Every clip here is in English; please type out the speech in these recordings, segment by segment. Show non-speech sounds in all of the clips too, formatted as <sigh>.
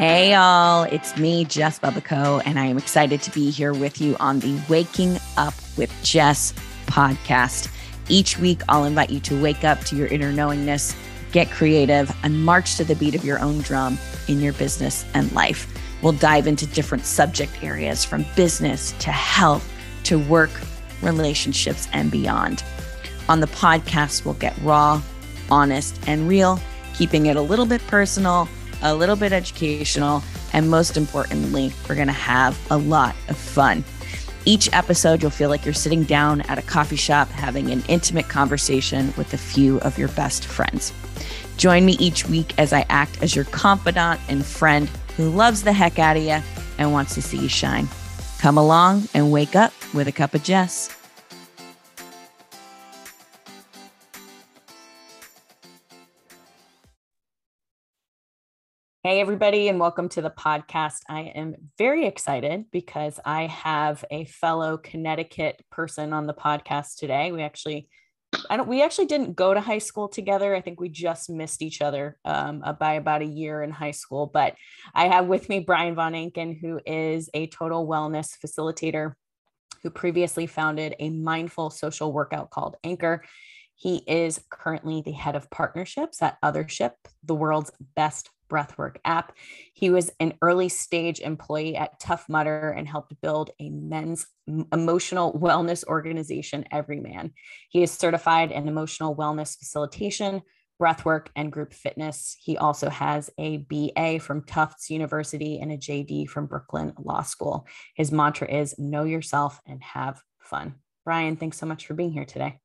Hey, all, it's me, Jess Bubbico, and I am excited to be here with you on the Waking Up with Jess podcast. Each week, I'll invite you to wake up to your inner knowingness, get creative, and march to the beat of your own drum in your business and life. We'll dive into different subject areas from business to health to work, relationships, and beyond. On the podcast, we'll get raw, honest, and real, keeping it a little bit personal a little bit educational, and most importantly, we're going to have a lot of fun. Each episode, you'll feel like you're sitting down at a coffee shop having an intimate conversation with a few of your best friends. Join me each week as I act as your confidant and friend who loves the heck out of you and wants to see you shine. Come along and wake up with a cup of Jess. Hey, everybody, and welcome to the podcast. I am very excited because I have a fellow Connecticut person on the podcast today. We actually, I don't, we actually didn't go to high school together. I think we just missed each other um, uh, by about a year in high school. But I have with me Brian Von Ancken, who is a total wellness facilitator who previously founded a mindful social workout called ANCKOR. He is currently the head of partnerships at Othership, the world's best breathwork app. He was an early stage employee at Tough Mudder and helped build a men's emotional wellness organization, Evryman. He is certified in emotional wellness facilitation, breathwork, and group fitness. He also has a BA from Tufts University and a JD from Brooklyn Law School. His mantra is know yourself and have fun. Brian, thanks so much for being here today.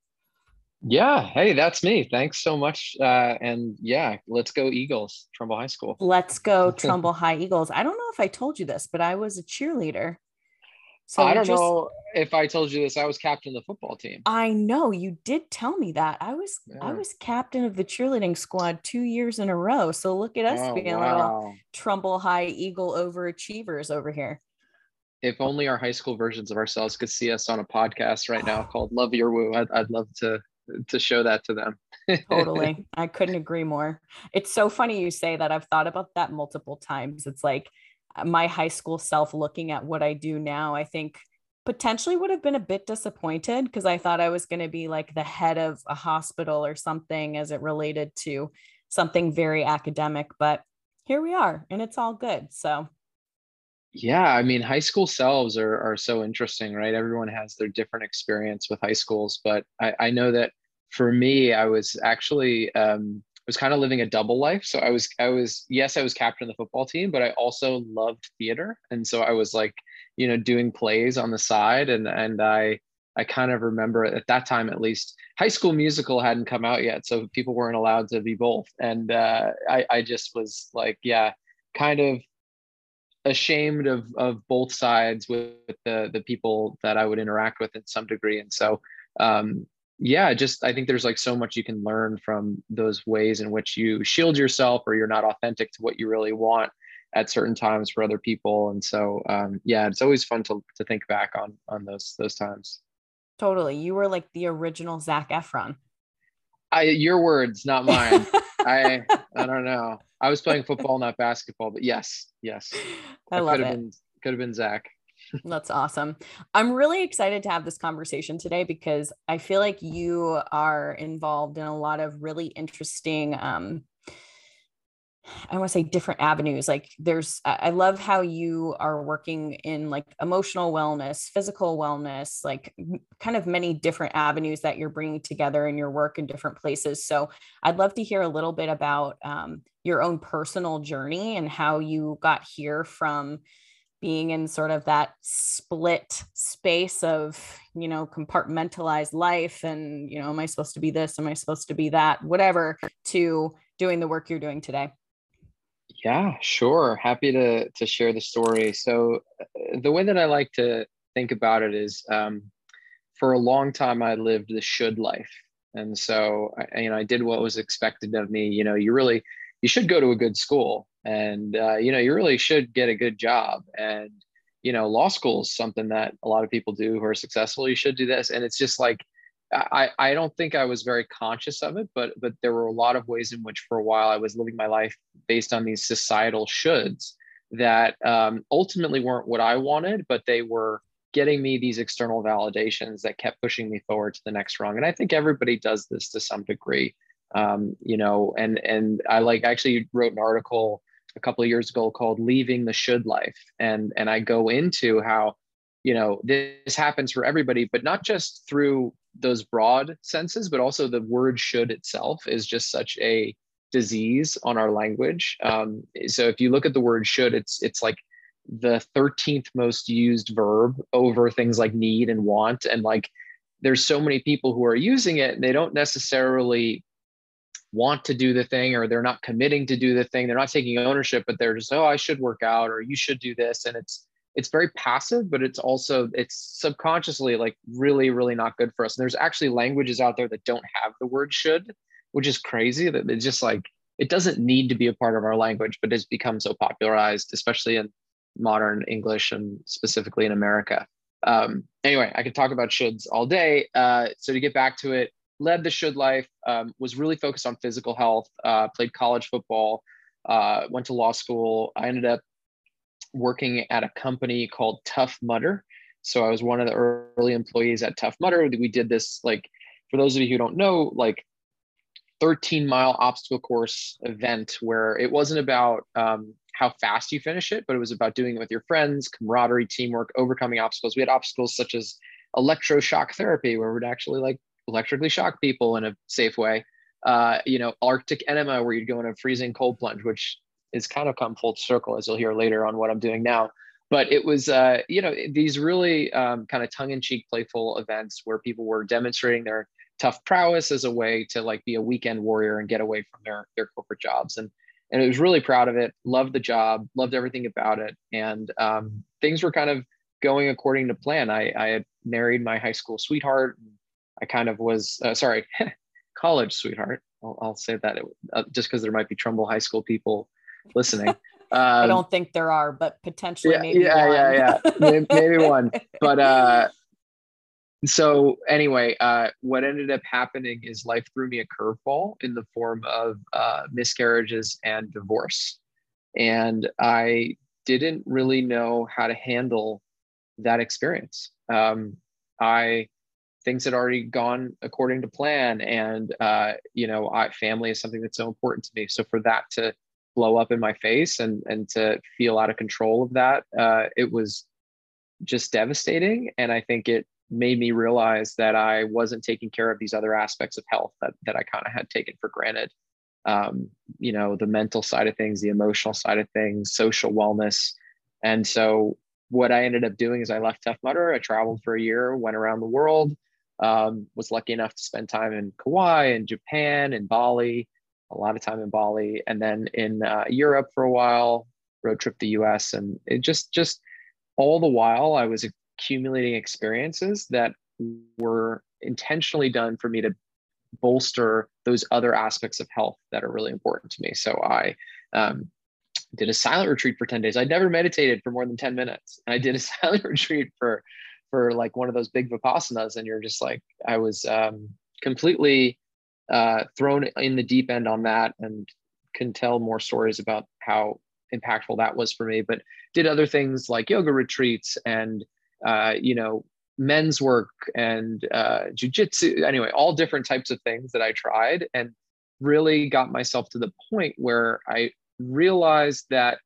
Yeah. Hey, that's me. Thanks so much. Uh, and yeah, let's go Eagles, Trumbull High School. Let's go <laughs> Trumbull High Eagles. I don't know if I told you this, but I was a cheerleader. So I don't just, know if I told you this. I was captain of the football team. I know you did tell me that. I was yeah. I was captain of the cheerleading squad two years in a row. So look at us oh, being wow. little Trumbull High Eagle overachievers over here. If only our high school versions of ourselves could see us on a podcast right now called Love Your Woo. I'd, I'd love to to show that to them. totally. <laughs> I couldn't agree more. It's so funny you say that. I've thought about that multiple times. It's like uh, my high school self looking at what I do now, I think potentially would have been a bit disappointed because I thought I was going to be like the head of a hospital or something as it related to something very academic. But here we are, and it's all good. So yeah i mean high school selves are, are so interesting right? Everyone has their different experience with high schools but i, I know that for me i was actually um, was kind of living a double life. So i was i was yes i was captain of the football team but i also loved theater. And so i was like you know doing plays on the side and and i i kind of remember at that time at least high school musical hadn't come out yet so people weren't allowed to be both. And uh, i i just was like yeah kind of ashamed of of both sides with the the people that I would interact with in some degree. And so um yeah, just I think there's like so much you can learn from those ways in which you shield yourself or you're not authentic to what you really want at certain times for other people. And so um yeah, it's always fun to to think back on on those those times. Totally. You were like the original Zac Efron. I your words, not mine. <laughs> I I don't know. I was playing football, not basketball, but yes, yes. <laughs> I, I love could it. Have been, could have been Zac. <laughs> That's awesome. I'm really excited to have this conversation today because I feel like you are involved in a lot of really interesting um, I want to say different avenues. Like there's, I love how you are working in like emotional wellness, physical wellness, like kind of many different avenues that you're bringing together in your work in different places. So I'd love to hear a little bit about um, your own personal journey and how you got here from being in sort of that split space of you know compartmentalized life and you know am i supposed to be this am i supposed to be that whatever to doing the work you're doing today yeah, sure. Happy to to share the story. So, uh, the way that I like to think about it is, um, for a long time I lived the should life, and so I, you know I did what was expected of me. You know, you really you should go to a good school, and uh, you know you really should get a good job, and you know law school is something that a lot of people do who are successful. You should do this, and it's just like I, I don't think I was very conscious of it, but but there were a lot of ways in which for a while I was living my life based on these societal shoulds that um, ultimately weren't what I wanted, but they were getting me these external validations that kept pushing me forward to the next rung. And I think everybody does this to some degree. Um, you know, and and I like actually wrote an article a couple of years ago called "Leaving the Should Life," and and I go into how you know this happens for everybody, but not just through those broad senses, but also the word "should" itself is just such a disease on our language. Um, so if you look at the word "should," it's it's like the 13th most used verb over things like need and want. And like there's so many people who are using it and they don't necessarily want to do the thing or they're not committing to do the thing. They're not taking ownership but they're just oh i should work out or you should do this. And it's it's very passive but it's also it's subconsciously like really really not good for us and there's actually languages out there that don't have the word should which is crazy that it's just like it doesn't need to be a part of our language but it's become so popularized especially in modern English and specifically in America. Um, anyway, I could talk about shoulds all day. Uh, so to get back to it, led the should life, um, was really focused on physical health, uh, played college football, uh, went to law school. I ended up working at a company called Tough Mudder. So I was one of the early employees at Tough Mudder. We did this like, for those of you who don't know, like 13 mile obstacle course event where it wasn't about um, how fast you finish it, but it was about doing it with your friends, camaraderie, teamwork, overcoming obstacles. We had obstacles such as electroshock therapy, where we'd actually like electrically shock people in a safe way. Uh, you know, Arctic enema, where you'd go in a freezing cold plunge, which is kind of come full circle, as you'll hear later on what I'm doing now. But it was, uh, you know, these really um, kind of tongue-in-cheek, playful events where people were demonstrating their tough prowess as a way to like be a weekend warrior and get away from their their corporate jobs. And and I was really proud of it. Loved the job, loved everything about it, and um, things were kind of going according to plan. I, I had married my high school sweetheart. I kind of was uh, sorry, <laughs> college sweetheart. I'll, I'll say that it, uh, just because there might be Trumbull High School people listening. Um, <laughs> I don't think there are, but potentially yeah, maybe yeah, one. yeah, yeah, maybe, <laughs> maybe one. But uh, <laughs> so anyway, uh, what ended up happening is life threw me a curveball in the form of uh, miscarriages and divorce, and I didn't really know how to handle that experience. Um, I things had already gone according to plan, and uh, you know, I, family is something that's so important to me. So for that to blow up in my face and and to feel out of control of that, uh, it was just devastating. And I think it made me realize that I wasn't taking care of these other aspects of health that, that I kind of had taken for granted. Um, you know, the mental side of things, the emotional side of things, social wellness. And so what I ended up doing is I left Tough Mudder. I traveled for a year, went around the world, um, was lucky enough to spend time in Kauai and Japan and Bali, a lot of time in Bali, and then in uh, Europe for a while, road trip the US. And it just, just all the while I was accumulating experiences that were intentionally done for me to bolster those other aspects of health that are really important to me. So I um, did a silent retreat for 10 days. I'd never meditated for more than 10 minutes. And I did a <laughs> silent retreat for for like one of those big vipassanas. And you're just like, I was um, completely uh, thrown in the deep end on that and can tell more stories about how impactful that was for me. But did other things like yoga retreats and uh, you know, men's work and uh, jujitsu. Anyway, all different types of things that I tried, and really got myself to the point where I realized that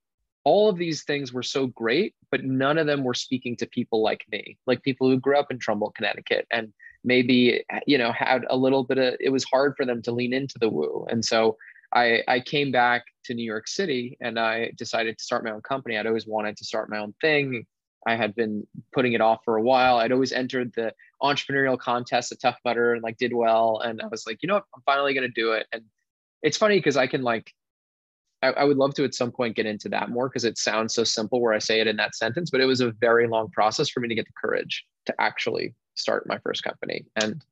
all of these things were so great, but none of them were speaking to people like me, like people who grew up in Trumbull, Connecticut, and maybe you know had a little bit of. It was hard for them to lean into the woo, and so. I, I came back to New York City and I decided to start my own company. I'd always wanted to start my own thing, I had been putting it off for a while. I'd always entered the entrepreneurial contest at Tough Mudder and like did well. And I was like, you know what, I'm finally gonna do it. And it's funny because I can like I, I, would love to at some point get into that more because it sounds so simple where I say it in that sentence, but it was a very long process for me to get the courage to actually start my first company. And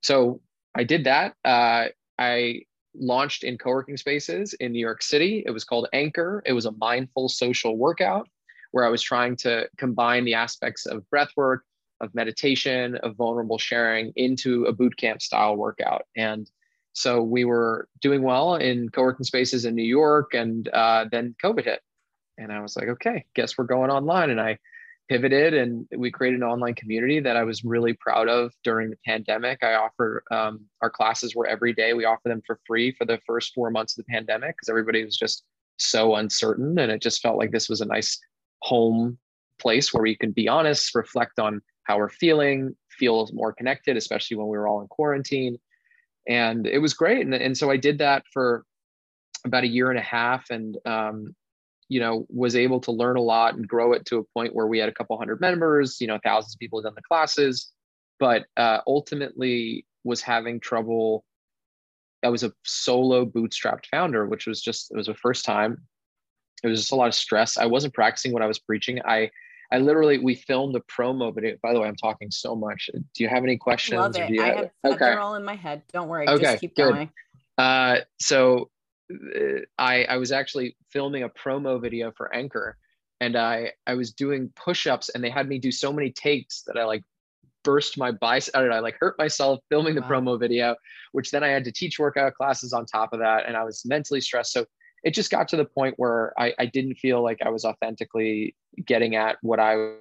so I did that. Uh, I launched in co-working spaces in New York City. It was called ANCKOR. It was a mindful social workout where I was trying to combine the aspects of breath work, of meditation, of vulnerable sharing into a boot camp style workout. And so we were doing well in co working spaces in New York, and uh, then COVID hit. and I was like, okay, guess we're going online. And I pivoted and we created an online community that I was really proud of during the pandemic. I offer um, our classes were every day. We offer them for free for the first four months of the pandemic because everybody was just so uncertain. And it just felt like this was a nice home place where we can be honest, reflect on how we're feeling, feel more connected, especially when we were all in quarantine. And it was great. And, and so I did that for about a year and a half. And um, you know, was able to learn a lot and grow it to a point where we had a couple hundred members, you know, thousands of people done the classes, but uh, ultimately was having trouble. I was a solo bootstrapped founder, which was just, it was the first time. It was just a lot of stress. I wasn't practicing what I was preaching. I, I literally, we filmed a promo video. By the way, I'm talking so much. Do you have any questions? Love it. I have, okay. they're all in my head. Don't worry. Okay, just keep good. going. Uh, so I, I was actually filming a promo video for ANCKOR and I, I was doing push-ups and they had me do so many takes that I like burst my bicep. I, know, I like hurt myself filming the wow. promo video, which then I had to teach workout classes on top of that. And I was mentally stressed. So it just got to the point where I, I didn't feel like I was authentically getting at what I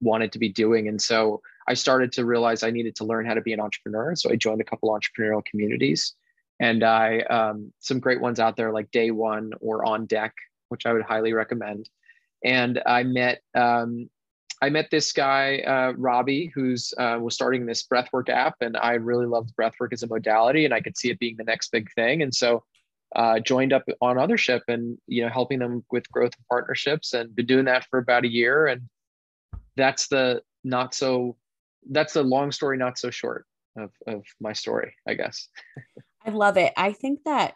wanted to be doing. And so I started to realize I needed to learn how to be an entrepreneur. So I joined a couple entrepreneurial communities and I um, some great ones out there like Day One or On Deck, which I would highly recommend. And I met um, I met this guy uh, Robbie, who's uh, was starting this breathwork app, and I really loved breathwork as a modality, and I could see it being the next big thing. And so uh, joined up on Othership, and you know helping them with growth and partnerships, and been doing that for about a year. And that's the not so that's the long story, not so short of of my story, I guess. <laughs> I love it. I think that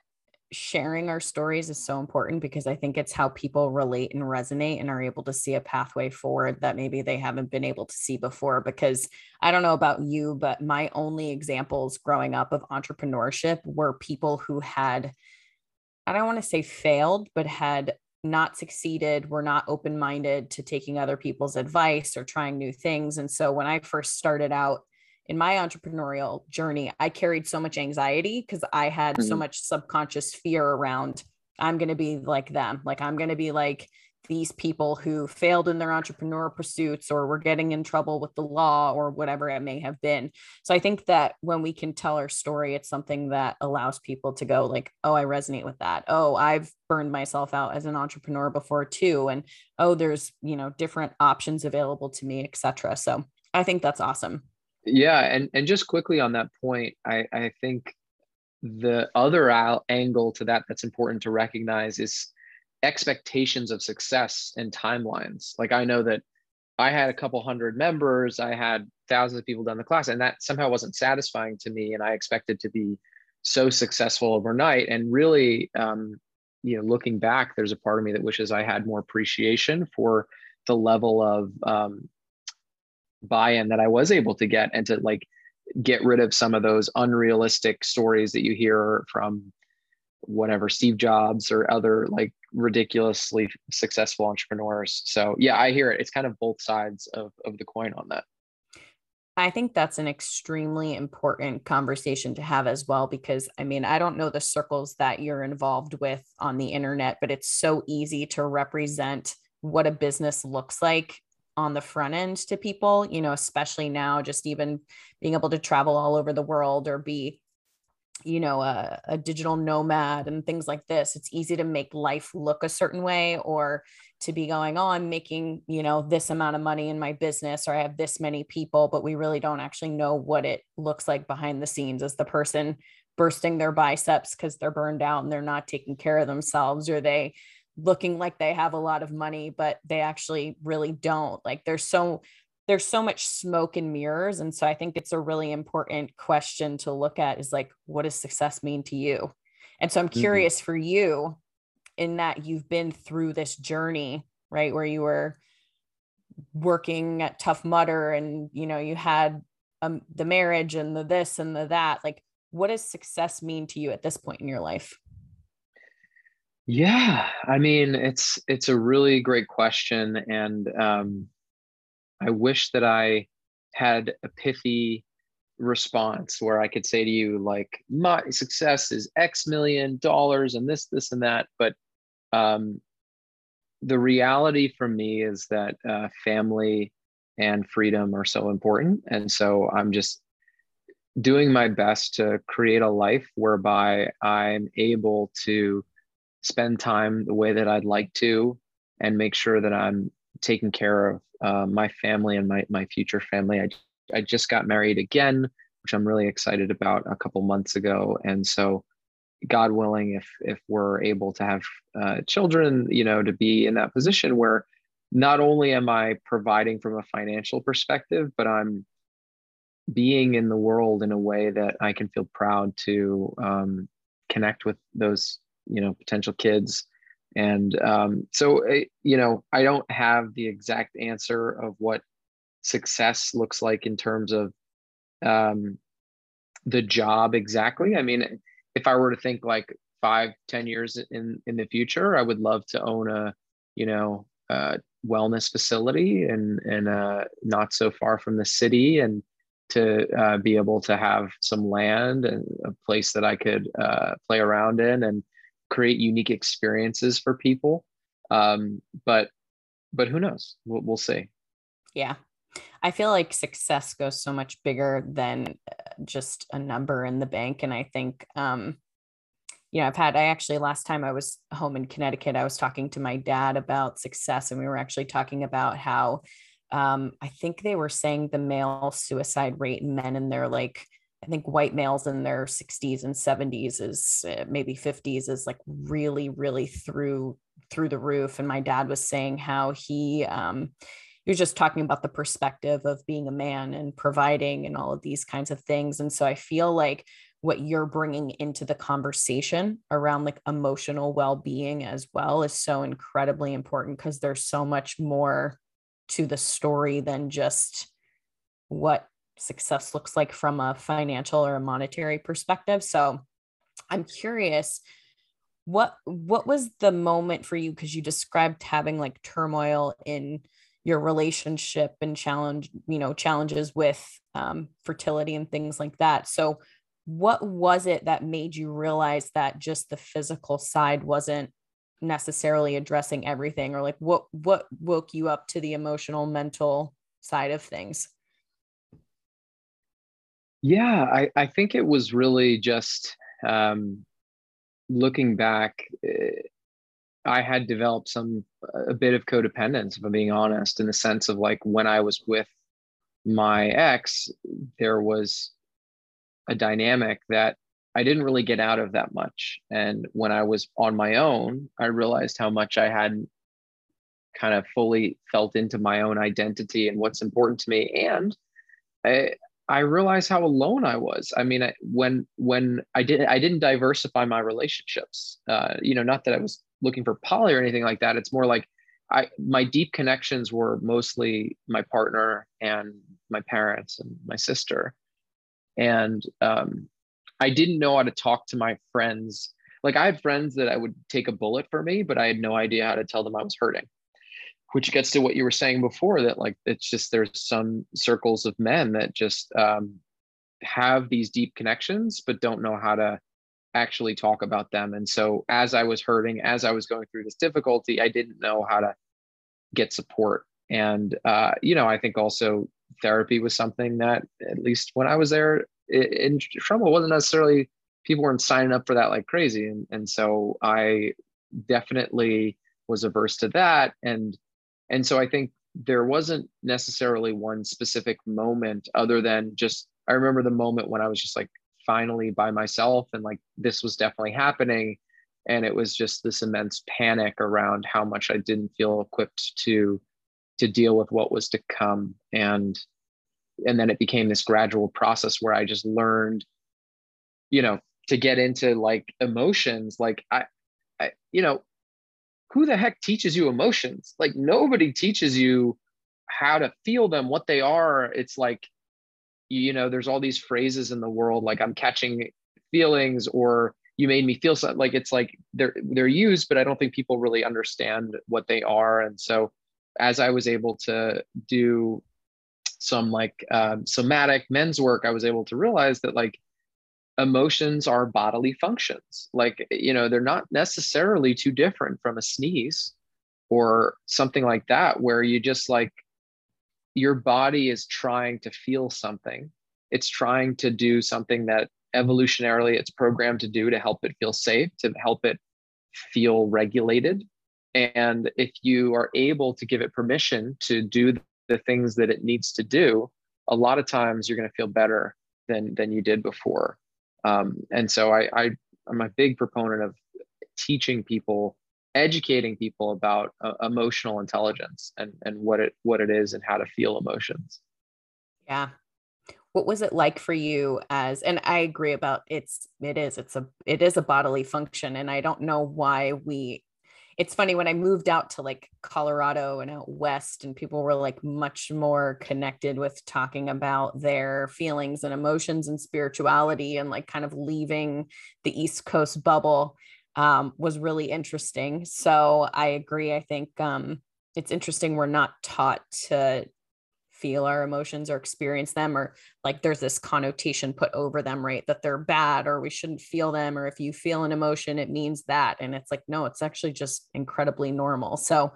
sharing our stories is so important because I think it's how people relate and resonate and are able to see a pathway forward that maybe they haven't been able to see before. Because I don't know about you, but my only examples growing up of entrepreneurship were people who had, I don't want to say failed, but had not succeeded, were not open minded to taking other people's advice or trying new things. And so when I first started out, in my entrepreneurial journey, I carried so much anxiety because I had mm-hmm. so much subconscious fear around I'm going to be like them. Like, I'm going to be like these people who failed in their entrepreneur pursuits or were getting in trouble with the law or whatever it may have been. So I think that when we can tell our story, it's something that allows people to go like, oh, I resonate with that. Oh, I've burned myself out as an entrepreneur before too. And oh, there's, you know, different options available to me, etc. So I think that's awesome. Yeah, and and just quickly on that point, I I think the other angle to that that's important to recognize is expectations of success and timelines. Like I know that I had a couple hundred members, I had thousands of people done the class, and that somehow wasn't satisfying to me. And I expected to be so successful overnight. And really, um, you know, looking back, there's a part of me that wishes I had more appreciation for the level of um, buy-in that I was able to get and to like get rid of some of those unrealistic stories that you hear from whatever Steve Jobs or other like ridiculously successful entrepreneurs. So yeah, I hear it. It's kind of both sides of, of the coin on that. I think that's an extremely important conversation to have as well, because I mean, I don't know the circles that you're involved with on the internet, but it's so easy to represent what a business looks like on the front end to people, you know, especially now, just even being able to travel all over the world or be, you know, a, a, digital nomad and things like this. It's easy to make life look a certain way or to be going, oh, I'm making, you know, this amount of money in my business or I have this many people, but we really don't actually know what it looks like behind the scenes as the person bursting their biceps because they're burned out and they're not taking care of themselves or they looking like they have a lot of money but they actually really don't like there's so there's so much smoke and mirrors and so i think it's a really important question to look at is like what does success mean to you and so i'm mm-hmm. curious mm-hmm. for you in that you've been through this journey right where you were working at tough mudder and you know you had um, the marriage and the this and the that like what does success mean to you at this point in your life yeah, I mean, it's it's a really great question, and um, I wish that I had a pithy response where I could say to you like, my success is X million dollars and this, this, and that. But um, the reality for me is that uh, family and freedom are so important and so i'm just doing my best to create a life whereby i'm able to spend time the way that i'd like to and make sure that i'm taking care of uh, my family and my, my future family. I, I just got married again which i'm really excited about a couple months ago. And so God willing, if if we're able to have uh, children, you know, to be in that position where not only am I providing from a financial perspective, but I'm being in the world in a way that I can feel proud to um, connect with those, you know, potential kids. And um, so, eh, you know, I don't have the exact answer of what success looks like in terms of um, the job exactly. I mean, if I were to think like five, ten years in in the future, I would love to own a, you know, wellness facility and and uh, not so far from the city, and to uh, be able to have some land and a place that I could uh, play around in and create unique experiences for people. Um, but but who knows? We'll, we'll see. Yeah, I feel like success goes so much bigger than uh, just a number in the bank. And I think, um, you know, I've had, I actually, last time I was home in Connecticut, I was talking to my dad about success, and we were actually talking about how um, I think they were saying the male suicide rate in men in their like, I think white males in their 60s and 70s is uh, maybe 50s is like really, really through through the roof. And my dad was saying how he um, you're just talking about the perspective of being a man and providing and all of these kinds of things and so i feel like what you're bringing into the conversation around like emotional well-being as well is so incredibly important because there's so much more to the story than just what success looks like from a financial or a monetary perspective. So i'm curious what what was the moment for you because you described having like turmoil in your relationship and challenge you know challenges with um, fertility and things like that. So what was it that made you realize that just the physical side wasn't necessarily addressing everything? Or like what what woke you up to the emotional mental side of things yeah i i think it was really just um looking back eh, I had developed some a bit of codependence, if I'm being honest, in the sense of like when I was with my ex, there was a dynamic that I didn't really get out of that much. And when I was on my own, I realized how much I hadn't kind of fully felt into my own identity and what's important to me. And I, I realized how alone I was. I mean, I, when when I did I didn't diversify my relationships. Uh, you know, not that I was looking for poly or anything like that. It's more like I my deep connections were mostly my partner and my parents and my sister, and um, I didn't know how to talk to my friends. Like I had friends that I would take a bullet for me, but I had no idea how to tell them I was hurting. Which gets to what you were saying before that like it's just there's some circles of men that just um, have these deep connections but don't know how to actually talk about them. And so as I was hurting, as I was going through this difficulty, I didn't know how to get support. And uh, you know, I think also therapy was something that at least when I was there in trouble wasn't necessarily people weren't signing up for that like crazy. And and so I definitely was averse to that. And and so I think there wasn't necessarily one specific moment other than just I remember the moment when I was just like finally by myself and like this was definitely happening. And it was just this immense panic around how much i didn't feel equipped to to deal with what was to come. And and then it became this gradual process where i just learned you know to get into like emotions. Like i, I you know who the heck teaches you emotions? Like nobody teaches you how to feel them what they are. It's like you know there's all these phrases in the world like i'm catching feelings or you made me feel something like it's like they're they're used but i don't think people really understand what they are. And so as i was able to do some like um, somatic men's work i was able to realize that like emotions are bodily functions. Like you know they're not necessarily too different from a sneeze or something like that where you just like your body is trying to feel something. It's trying to do something that evolutionarily it's programmed to do to help it feel safe to help it feel regulated. And if you are able to give it permission to do the things that it needs to do a lot of times you're going to feel better than than you did before um, and so I, I i'm a big proponent of teaching people educating people about uh, emotional intelligence and and what it what it is and how to feel emotions. Yeah. What was it like for you as and i agree about it's it is it's a it is a bodily function and i don't know why we it's funny when i moved out to like colorado and out west and people were like much more connected with talking about their feelings and emotions and spirituality and like kind of leaving the east coast bubble um, was really interesting. So I agree. I think um, it's interesting we're not taught to feel our emotions or experience them, or like there's this connotation put over them, right? That they're bad or we shouldn't feel them, or if you feel an emotion, it means that. And it's like, no, it's actually just incredibly normal. So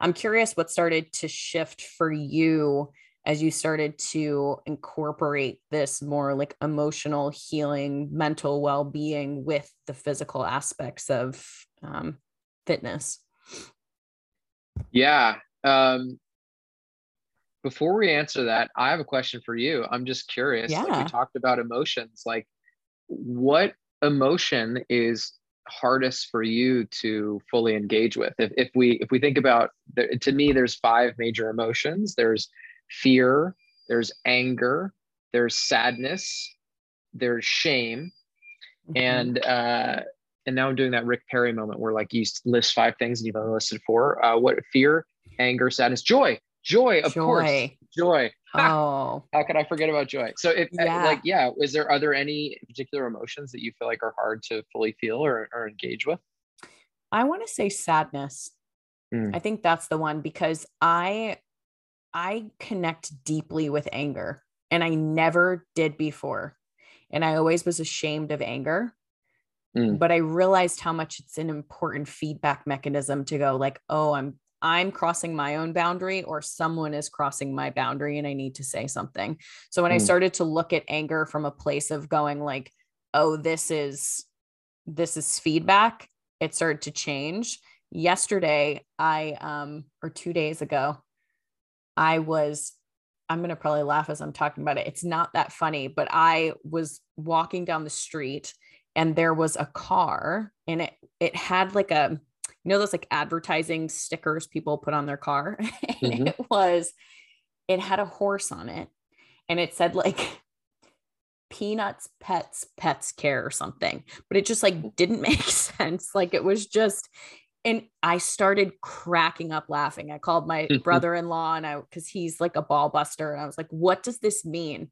I'm curious what started to shift for you as you started to incorporate this more like emotional healing, mental well being with the physical aspects of um, fitness? Yeah. Um, before we answer that, I have a question for you. I'm just curious. Yeah. Like you talked about emotions. Like, what emotion is hardest for you to fully engage with? If, if we if we think about, to me, there's five major emotions. There's fear, there's anger, there's sadness, there's shame. Mm-hmm. And uh, and now I'm doing that Rick Perry moment where like you list five things and you've only listed four. Uh, what fear, anger, sadness, joy, joy, of joy. course, joy. Oh, how could I forget about joy? So if uh, yeah. like yeah, is there are there any particular emotions that you feel like are hard to fully feel or, or engage with? I want to say sadness. Mm. I think that's the one because I I connect deeply with anger and I never did before. And I always was ashamed of anger. Mm. But I realized how much it's an important feedback mechanism to go like, oh, I'm I'm crossing my own boundary or someone is crossing my boundary and I need to say something. So when mm. I started to look at anger from a place of going like, oh, this is this is feedback, it started to change. Yesterday, I um or 2 days ago, I was, I'm going to probably laugh as I'm talking about it. It's not that funny, but I was walking down the street and there was a car and it, it had like a, you know, those like advertising stickers people put on their car. <laughs> mm-hmm. it was, it had a horse on it and it said like, peanuts pets pets care or something but it just like didn't <laughs> make sense like it was just and I started cracking up laughing. I called my brother-in-law and I because he's like a ball buster. And I was like, what does this mean?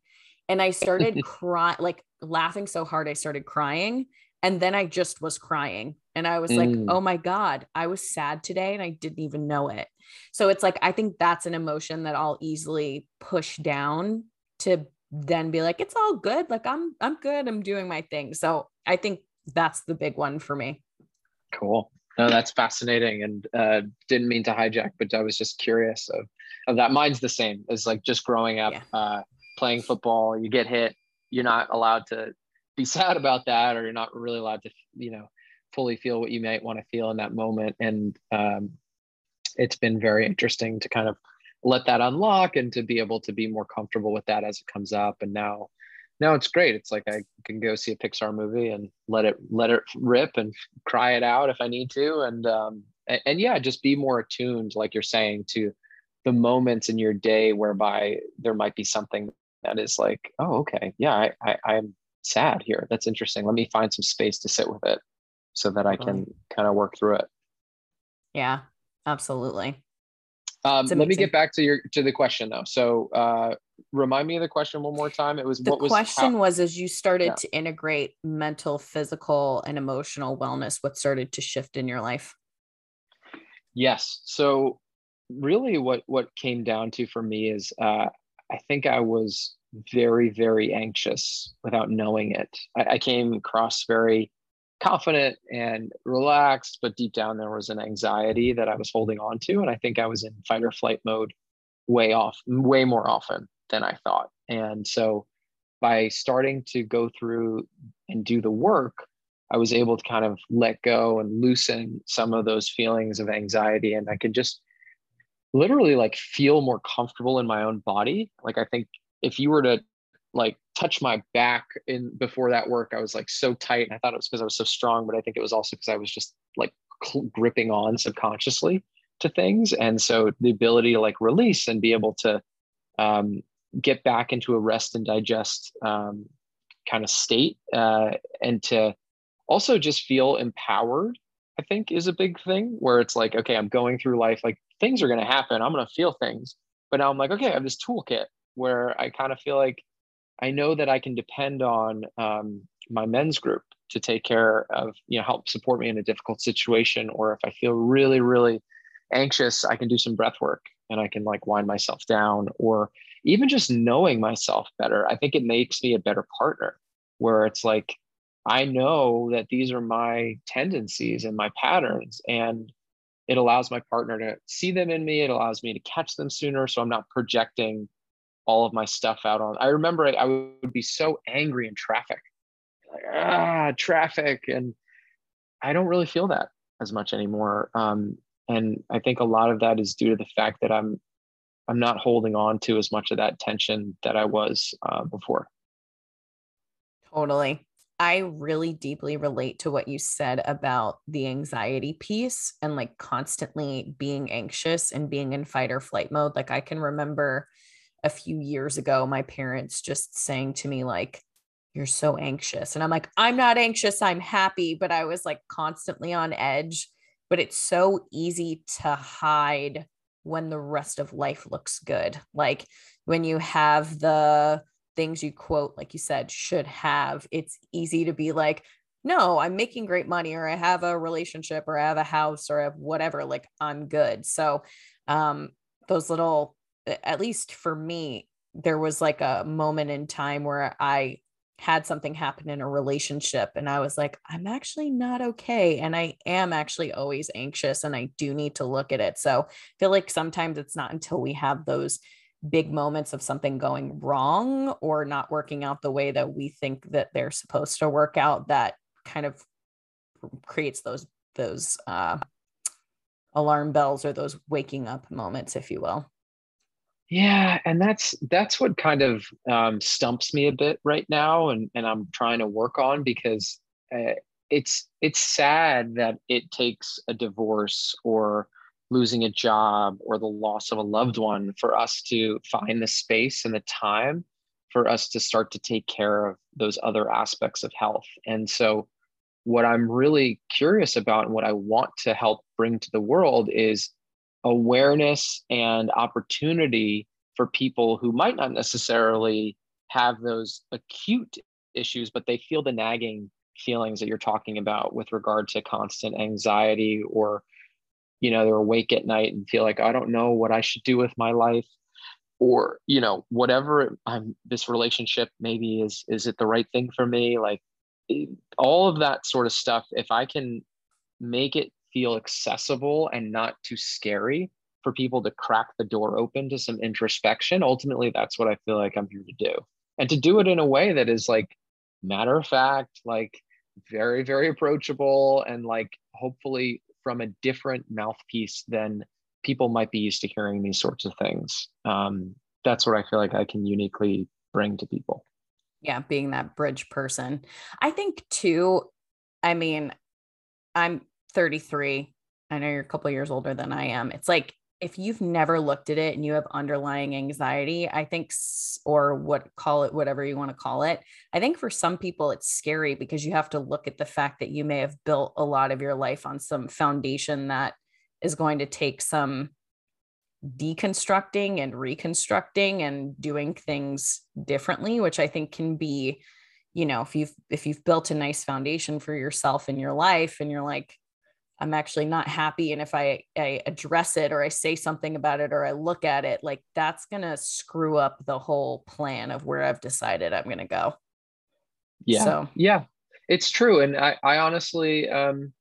And I started <laughs> crying, like laughing so hard, I started crying. And then I just was crying. And I was mm. like, oh my God, I was sad today and I didn't even know it. So it's like, I think that's an emotion that I'll easily push down to then be like, it's all good. Like I'm, I'm good. I'm doing my thing. So I think that's the big one for me. Cool. No, that's fascinating, and uh, didn't mean to hijack, but I was just curious of of that. Mine's the same as like just growing up, yeah. uh, playing football. You get hit, you're not allowed to be <laughs> sad about that, or you're not really allowed to, you know, fully feel what you might want to feel in that moment. And um, it's been very interesting to kind of let that unlock and to be able to be more comfortable with that as it comes up. And now now it's great. It's like I can go see a Pixar movie and let it let it rip and cry it out if I need to, and um, and, and yeah, just be more attuned, like you're saying, to the moments in your day whereby there might be something that is like, oh, okay, yeah, I, I I'm sad here. That's interesting. Let me find some space to sit with it, so that I can kind of work through it. Yeah, absolutely. Um, let me get back to your to the question though. So uh, remind me of the question one more time. It was the what was question how, was as you started yeah. to integrate mental, physical, and emotional wellness. What started to shift in your life? Yes. So really, what what came down to for me is uh, I think I was very very anxious without knowing it. I, I came across very confident and relaxed, but deep down there was an anxiety that I was holding on to. And I think I was in fight or flight mode way off, way more often than I thought. And so by starting to go through and do the work, I was able to kind of let go and loosen some of those feelings of anxiety. And I could just literally like feel more comfortable in my own body. Like I think if you were to like touch my back in before that work, I was like so tight. And I thought it was because I was so strong, but I think it was also because I was just like gripping on subconsciously to things. And so the ability to like release and be able to um, get back into a rest and digest um, kind of state uh, and to also just feel empowered i think is a big thing where it's like okay i'm going through life like things are going to happen i'm going to feel things but now i'm like okay i have this toolkit where i kind of feel like i know that i can depend on um, my men's group to take care of you know help support me in a difficult situation or if i feel really really anxious i can do some breath work and i can like wind myself down or even just knowing myself better i think it makes me a better partner where it's like I know that these are my tendencies and my patterns. And it allows my partner to see them in me. It allows me to catch them sooner. So I'm not projecting all of my stuff out on. I remember I would be so angry in traffic, like, ah, traffic. And I don't really feel that as much anymore. Um, and I think a lot of that is due to the fact that I'm I'm not holding on to as much of that tension that I was uh, before. Totally. I really deeply relate to what you said about the anxiety piece and like constantly being anxious and being in fight or flight mode. Like I can remember a few years ago my parents just saying to me like you're so anxious and I'm like I'm not anxious, I'm happy, but I was like constantly on edge, but it's so easy to hide when the rest of life looks good. Like when you have the things you quote, like you said, should have, it's easy to be like, no, I'm making great money, or I have a relationship, or I have a house, or I have whatever, like I'm good. So, um, those little, at least for me, there was like a moment in time where I had something happen in a relationship and I was like, I'm actually not okay. And I am actually always anxious and I do need to look at it. So I feel like sometimes it's not until we have those big moments of something going wrong or not working out the way that we think that they're supposed to work out that kind of creates those those uh, alarm bells or those waking up moments if you will yeah and that's that's what kind of um, stumps me a bit right now and and i'm trying to work on because uh, it's it's sad that it takes a divorce or losing a job or the loss of a loved one for us to find the space and the time for us to start to take care of those other aspects of health. And so, what I'm really curious about and what I want to help bring to the world is awareness and opportunity for people who might not necessarily have those acute issues, but they feel the nagging feelings that you're talking about with regard to constant anxiety or you know they're awake at night and feel like i don't know what i should do with my life or you know whatever i'm this relationship maybe is is it the right thing for me? Like eh, all of that sort of stuff if i can make it feel accessible and not too scary for people to crack the door open to some introspection ultimately that's what i feel like i'm here to do and to do it in a way that is like matter of fact like very very approachable and like hopefully from a different mouthpiece than people might be used to hearing these sorts of things. Um, that's what I feel like I can uniquely bring to people. Yeah, being that bridge person. I think too, I mean, I'm 33. I know you're a couple years older than I am. It's like if you've never looked at it and you have underlying anxiety, I think, or what call it, whatever you want to call it, I think for some people it's scary because you have to look at the fact that you may have built a lot of your life on some foundation that is going to take some deconstructing and reconstructing and doing things differently, which I think can be, you know, if you've if you've built a nice foundation for yourself in your life and you're like, I'm actually not happy. And if I, I address it or I say something about it or I look at it, like that's going to screw up the whole plan of where I've decided I'm going to go. Yeah. So, yeah. it's true and i, I honestly um,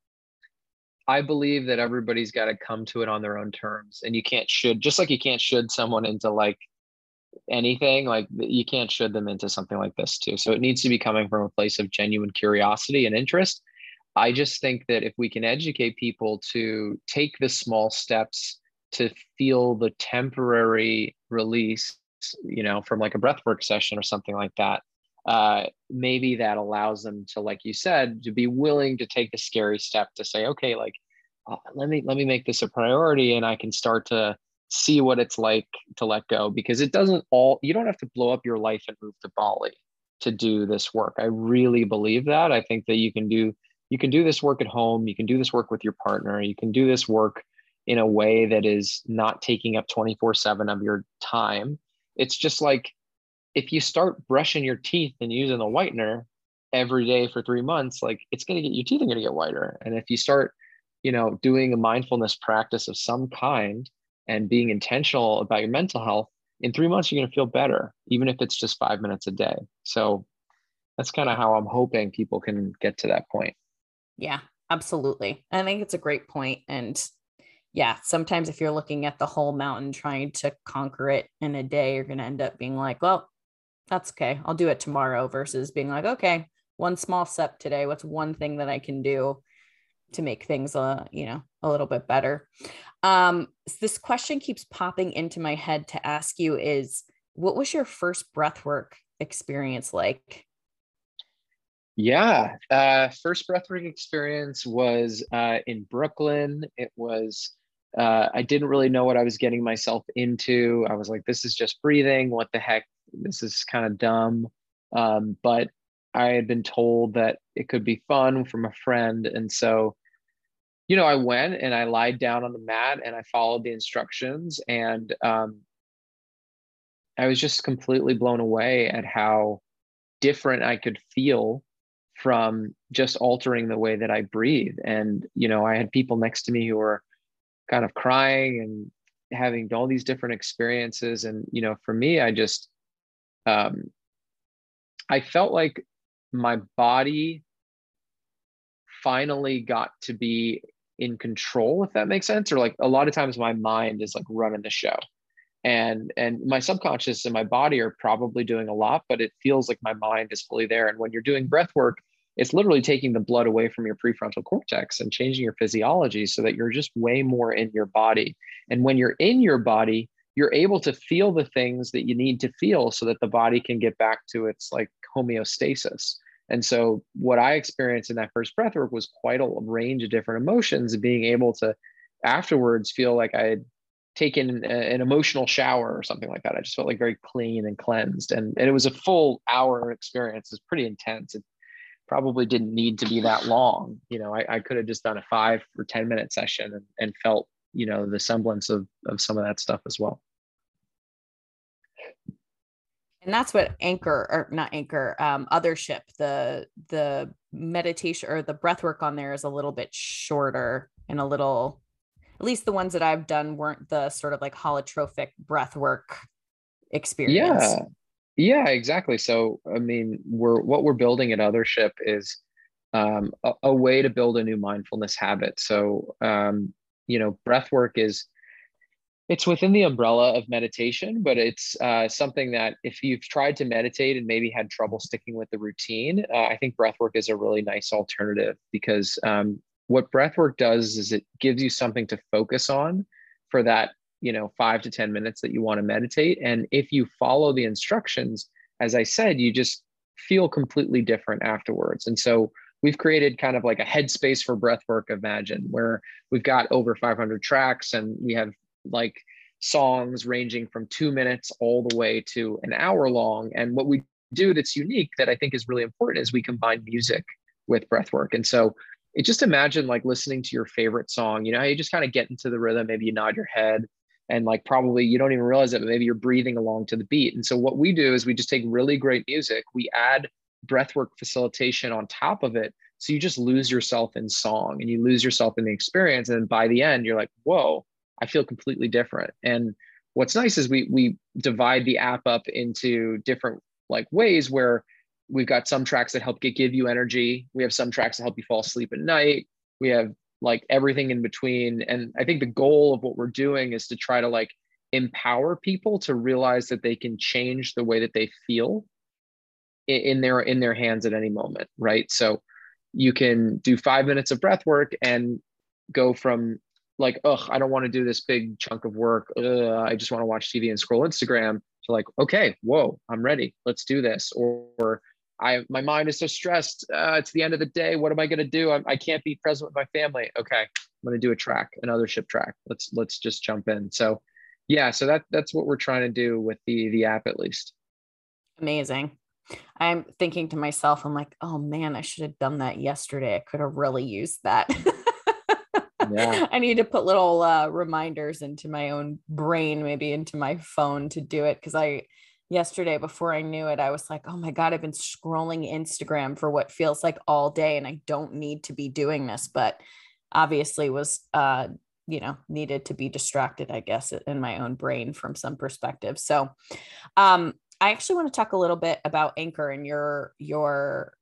i believe that everybody's got to come to it on their own terms and you can't should just like you can't should someone into like anything like you can't should them into something like this too so it needs to be coming from a place of genuine curiosity and interest i just think that if we can educate people to take the small steps to feel the temporary release you know from like a breathwork session or something like that uh, maybe that allows them to like you said to be willing to take the scary step to say okay like uh, let me let me make this a priority and i can start to see what it's like to let go because it doesn't all you don't have to blow up your life and move to bali to do this work. I really believe that. I think that you can do you can do this work at home you can do this work with your partner you can do this work in a way that is not taking up 24 7 of your time. It's just like if you start brushing your teeth and using the whitener every day for three months like it's going to get your teeth are going to get whiter. And if you start you know doing a mindfulness practice of some kind and being intentional about your mental health in three months you're going to feel better even if it's just five minutes a day. So that's kind of how i'm hoping people can get to that point yeah absolutely. I think it's a great point and yeah sometimes if you're looking at the whole mountain trying to conquer it in a day you're going to end up being like well that's okay. I'll do it tomorrow versus being like okay one small step today. What's one thing that i can do to make things uh you know a little bit better? Um this question keeps popping into my head to ask you is what was your first breath work experience like yeah uh first breathwork experience was uh in brooklyn it was uh, I didn't really know what I was getting myself into. I was like, this is just breathing. What the heck? This is kind of dumb. Um, but I had been told that it could be fun from a friend. And so you know, I went and I lied down on the mat and I followed the instructions. And um, I was just completely blown away at how different I could feel from just altering the way that I breathe. And, you know, I had people next to me who were kind of crying and having all these different experiences. And, you know, for me, I just, um, I felt like my body finally got to be in control if that makes sense or like a lot of times my mind is like running the show and and my subconscious and my body are probably doing a lot but it feels like my mind is fully there and when you're doing breath work it's literally taking the blood away from your prefrontal cortex and changing your physiology so that you're just way more in your body and when you're in your body you're able to feel the things that you need to feel so that the body can get back to its like homeostasis and so what I experienced in that first breath work was quite a range of different emotions being able to afterwards feel like I had taken an emotional shower or something like that. I just felt like very clean and cleansed. And, and it was a full hour experience. It's pretty intense. It probably didn't need to be that long. <laughs> You know, I, I could have just done a five or 10 minute session and, and felt, you know, the semblance of, of some of that stuff as well. And that's what ANCKOR or not ANCKOR um othership the the meditation or the breath work on there is a little bit shorter and a little at least the ones that i've done weren't the sort of like holotropic breath work experience. Yeah yeah exactly. So i mean we're what we're building at othership is um, a, a way to build a new mindfulness habit. So um, you know breath work is it's within the umbrella of meditation, but it's uh, something that if you've tried to meditate and maybe had trouble sticking with the routine, uh, I think breathwork is a really nice alternative because um, what breathwork does is it gives you something to focus on for that, you know, five to 10 minutes that you want to meditate. And if you follow the instructions, as I said, you just feel completely different afterwards. And so we've created kind of like a headspace for breathwork, imagine, where we've got over 500 tracks and we have like songs ranging from two minutes all the way to an hour long. And what we do that's unique that I think is really important is we combine music with breath work. And so it just imagine like listening to your favorite song, you know, you just kind of get into the rhythm, maybe you nod your head and like probably you don't even realize it, but maybe you're breathing along to the beat. And so what we do is we just take really great music, we add breathwork facilitation on top of it. So you just lose yourself in song and you lose yourself in the experience. And by the end, you're like, whoa, I feel completely different. And what's nice is we we divide the app up into different like ways where we've got some tracks that help get, give you energy. We have some tracks that help you fall asleep at night. We have like everything in between. And I think the goal of what we're doing is to try to like empower people to realize that they can change the way that they feel in, in their in their hands at any moment, right? So you can do five minutes of breath work and go from like, ugh, I don't want to do this big chunk of work. Ugh, I just want to watch TV and scroll Instagram to like, okay, whoa, I'm ready. Let's do this. Or, or I, my mind is so stressed. Uh, it's the end of the day. What am I going to do? I, I can't be present with my family. Okay, I'm going to do a track, an Othership track. Let's let's just jump in. So, yeah, so that that's what we're trying to do with the the app at least. Amazing. I'm thinking to myself, I'm like, oh man, I should have done that yesterday. I could have really used that. <laughs> yeah. I need to put little uh, reminders into my own brain, maybe into my phone to do it. Because I, yesterday, before I knew it, I was like, oh my God, I've been scrolling Instagram for what feels like all day and I don't need to be doing this. But obviously, was, uh, you know, needed to be distracted, I guess, in my own brain from some perspective. So, um, I actually want to talk a little bit about ANCKOR and your your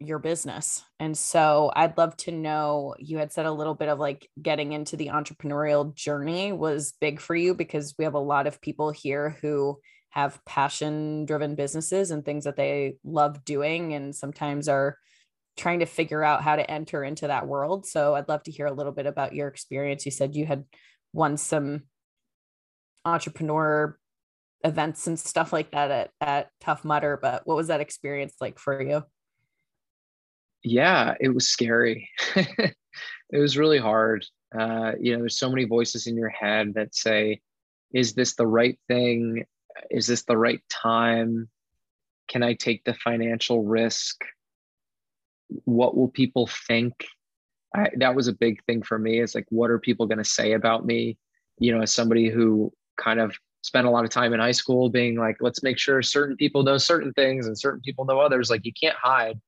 your business. And so I'd love to know you had said a little bit of like getting into the entrepreneurial journey was big for you because we have a lot of people here who have passion driven businesses and things that they love doing and sometimes are trying to figure out how to enter into that world. So I'd love to hear a little bit about your experience. You said you had won some entrepreneur events and stuff like that at, at Tough Mudder, but what was that experience like for you? yeah, it was scary. <laughs> it was really hard. Uh, you know, there's so many voices in your head that say, is this the right thing? Is this the right time? Can I take the financial risk? What will people think? I, that was a big thing for me is like, what are people going to say about me? You know, as somebody who kind of spent a lot of time in high school being like, let's make sure certain people know certain things and certain people know others. Like, you can't hide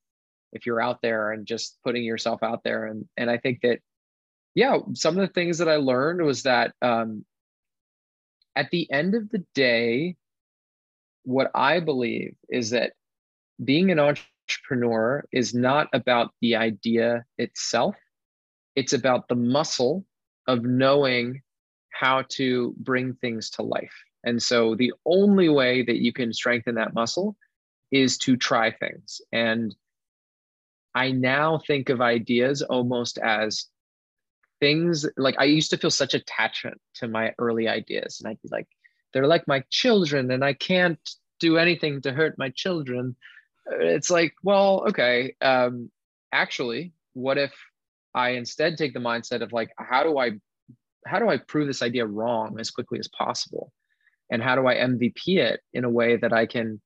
if you're out there and just putting yourself out there and and i think that yeah some of the things that i learned was that um, at the end of the day what i believe is that being an entrepreneur is not about the idea itself. It's about the muscle of knowing how to bring things to life. And so the only way that you can strengthen that muscle is to try things. And I now think of ideas almost as things like I used to feel such attachment to my early ideas. And I'd be like, they're like my children, and I can't do anything to hurt my children. It's like, well, okay. Um, actually, what if I instead take the mindset of like, how do I how do I prove this idea wrong as quickly as possible? And how do I MVP it in a way that I can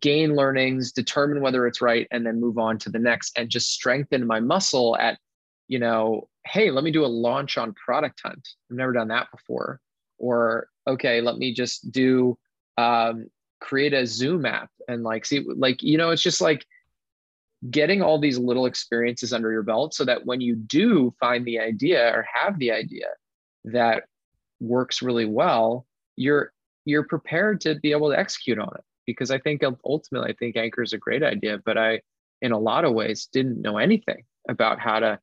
gain learnings, determine whether it's right, and then move on to the next and just strengthen my muscle at, you know, hey, let me do a launch on Product Hunt. I've never done that before. Or, okay, let me just do, um, create a Zoom app and like see, like, you know, it's just like getting all these little experiences under your belt so that when you do find the idea or have the idea that works really well, you're you're prepared to be able to execute on it because I think ultimately I think ANCKOR is a great idea, but I, in a lot of ways, didn't know anything about how to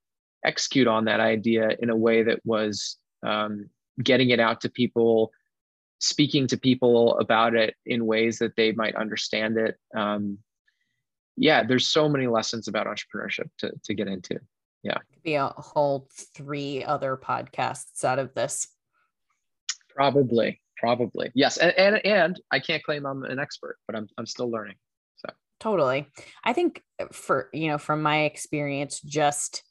execute on that idea in a way that was um, getting it out to people, speaking to people about it in ways that they might understand it. Um, yeah, there's so many lessons about entrepreneurship to, to get into. Yeah. Could be a whole three other podcasts out of this. Probably probably yes and, and and i can't claim i'm an expert but i'm, I'm still learning so totally i think for you know from my experience just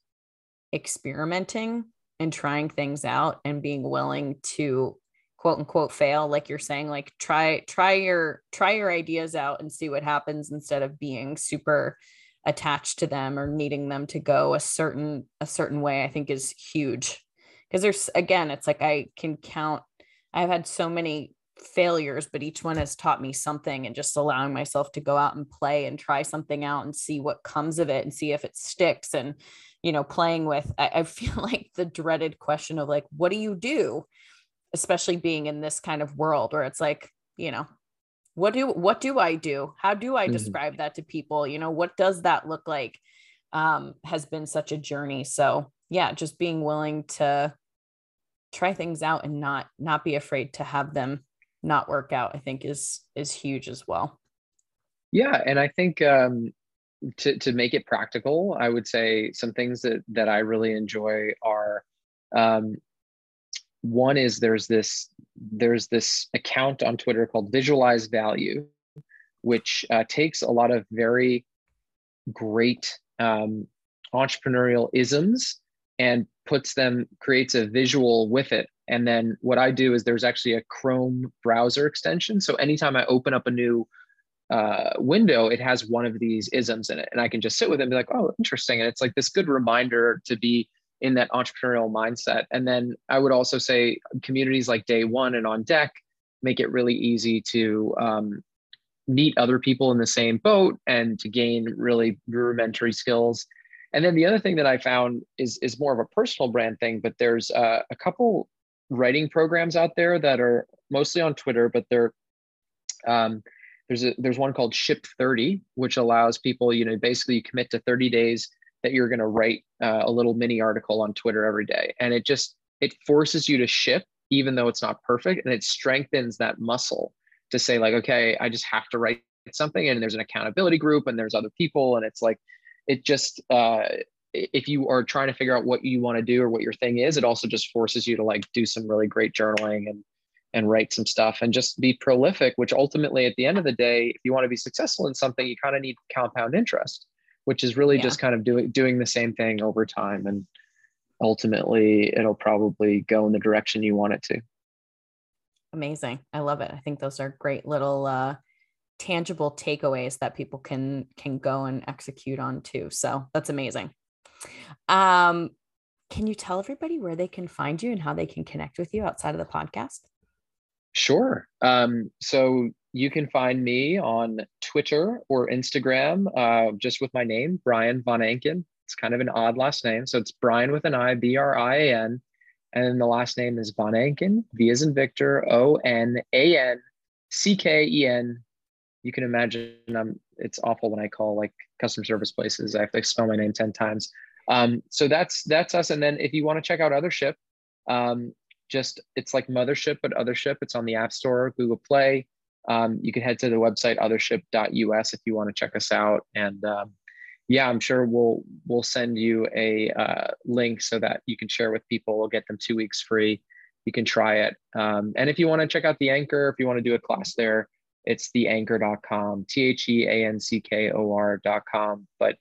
experimenting and trying things out and being willing to quote unquote fail like you're saying like try try your try your ideas out and see what happens instead of being super attached to them or needing them to go a certain a certain way i think is huge because there's again it's like i can count I've had so many failures, but each one has taught me something and just allowing myself to go out and play and try something out and see what comes of it and see if it sticks. And, you know, playing with, I, I <laughs> feel like the dreaded question of like, what do you do? Especially being in this kind of world where it's like, you know, what do what do i do how do i mm-hmm. describe that to people you know what does that look like um, has been such a journey so yeah just being willing to try things out and not not be afraid to have them not work out i think is is huge as well yeah and i think um to to make it practical i would say some things that that i really enjoy are um one is there's this there's this account on Twitter called Visualize Value, which uh, takes a lot of very great um, entrepreneurial isms and puts them creates a visual with it. And then what i do is there's actually a chrome browser extension. So anytime i open up a new uh, window it has one of these isms in it and i can just sit with it and be like oh interesting and it's like this good reminder to be in that entrepreneurial mindset. And then I would also say communities like Day One and On Deck make it really easy to um, meet other people in the same boat and to gain really rudimentary skills. And then the other thing that I found is is more of a personal brand thing, but there's uh, a couple writing programs out there that are mostly on Twitter, but they're um, there's a there's one called Ship 30, which allows people, you know, basically you commit to 30 days that you're going to write uh, a little mini article on Twitter every day. And it just, it forces you to ship, even though it's not perfect. And it strengthens that muscle to say, like, okay, I just have to write something. And there's an accountability group and there's other people. And it's like, it just, uh, if you are trying to figure out what you want to do or what your thing is, it also just forces you to like do some really great journaling and and write some stuff and just be prolific, which ultimately at the end of the day, if you want to be successful in something, you kind of need compound interest which is really yeah. just kind of doing doing the same thing over time and ultimately it'll probably go in the direction you want it to. Amazing. I love it. I think those are great little uh, tangible takeaways that people can can go and execute on too. So that's amazing. Um can you tell everybody where they can find you and how they can connect with you outside of the podcast sure um so you can find me on Twitter or Instagram, uh, just with my name, Brian Von Ancken. It's kind of an odd last name. So it's Brian with an I, B R I A N. And then the last name is Von Ancken, V as in Victor, O N A N C K E N. You can imagine I'm, it's awful when I call like customer service places. I have to spell my name 10 times. Um, so that's that's us. And then if you want to check out Othership, um, just it's like Mothership, but Othership. It's on the App Store, Google Play um, you can head to the website othership.us if you want to check us out. And um, yeah, I'm sure we'll we'll send you a uh, link so that you can share with people. We'll get them two weeks free. You can try it. Um, and if you want to check out the ANCKOR, if you want to do a class there, it's the theAnckor.com, T H E A N C K O R.com. But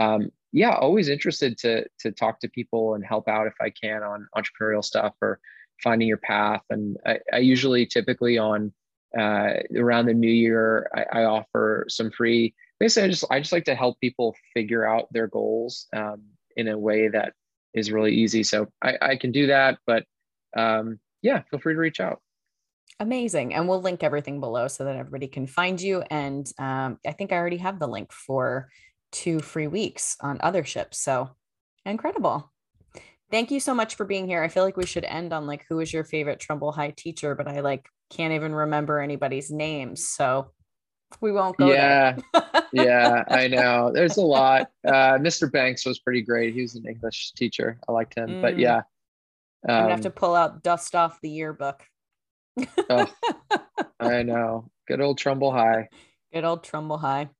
um, yeah, always interested to to talk to people and help out if I can on entrepreneurial stuff or finding your path. And I, I usually typically on uh, around the new year, I, I, offer some free. Basically, I just I just like to help people figure out their goals um, in a way that is really easy. So I, I can do that, but um, yeah, feel free to reach out. Amazing, and we'll link everything below so that everybody can find you. And um, I think I already have the link for two free weeks on other ships. So incredible. Thank you so much for being here. I feel like we should end on like who is your favorite Trumbull High teacher, but I like can't even remember anybody's names. So we won't go yeah. <laughs> Yeah i know. There's a lot. Uh, mr banks was pretty great. He was an english teacher. I liked him mm. but yeah um, i'm gonna have to um, pull out dust off the yearbook. Oh, <laughs> i know. Good old trumbull high. Good old trumbull high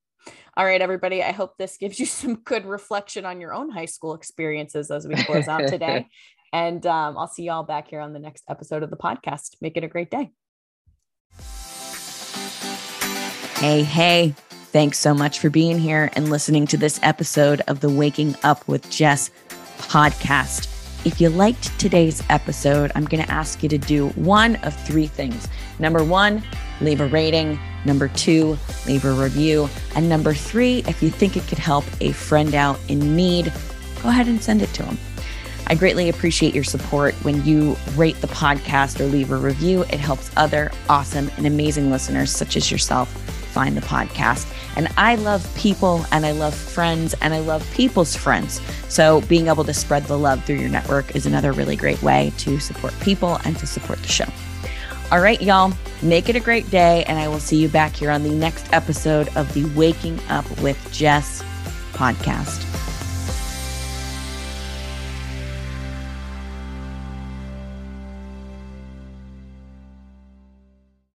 all right everybody i hope this gives you <laughs> some good reflection on your own high school experiences as we close out today <laughs> and um, i'll see you all back here on the next episode of the podcast make it a great day Hey, hey, thanks so much for being here and listening to this episode of the Waking Up with Jess podcast. If you liked today's episode, I'm going to ask you to do one of three things. Number one, leave a rating. Number two, leave a review. And number three, if you think it could help a friend out in need, go ahead and send it to them. I greatly appreciate your support when you rate the podcast or leave a review. It helps other awesome and amazing listeners, such as yourself, find the podcast. And I love people and I love friends and I love people's friends. So being able to spread the love through your network is another really great way to support people and to support the show. All right, y'all, make it a great day. And I will see you back here on the next episode of the Waking Up with Jess podcast.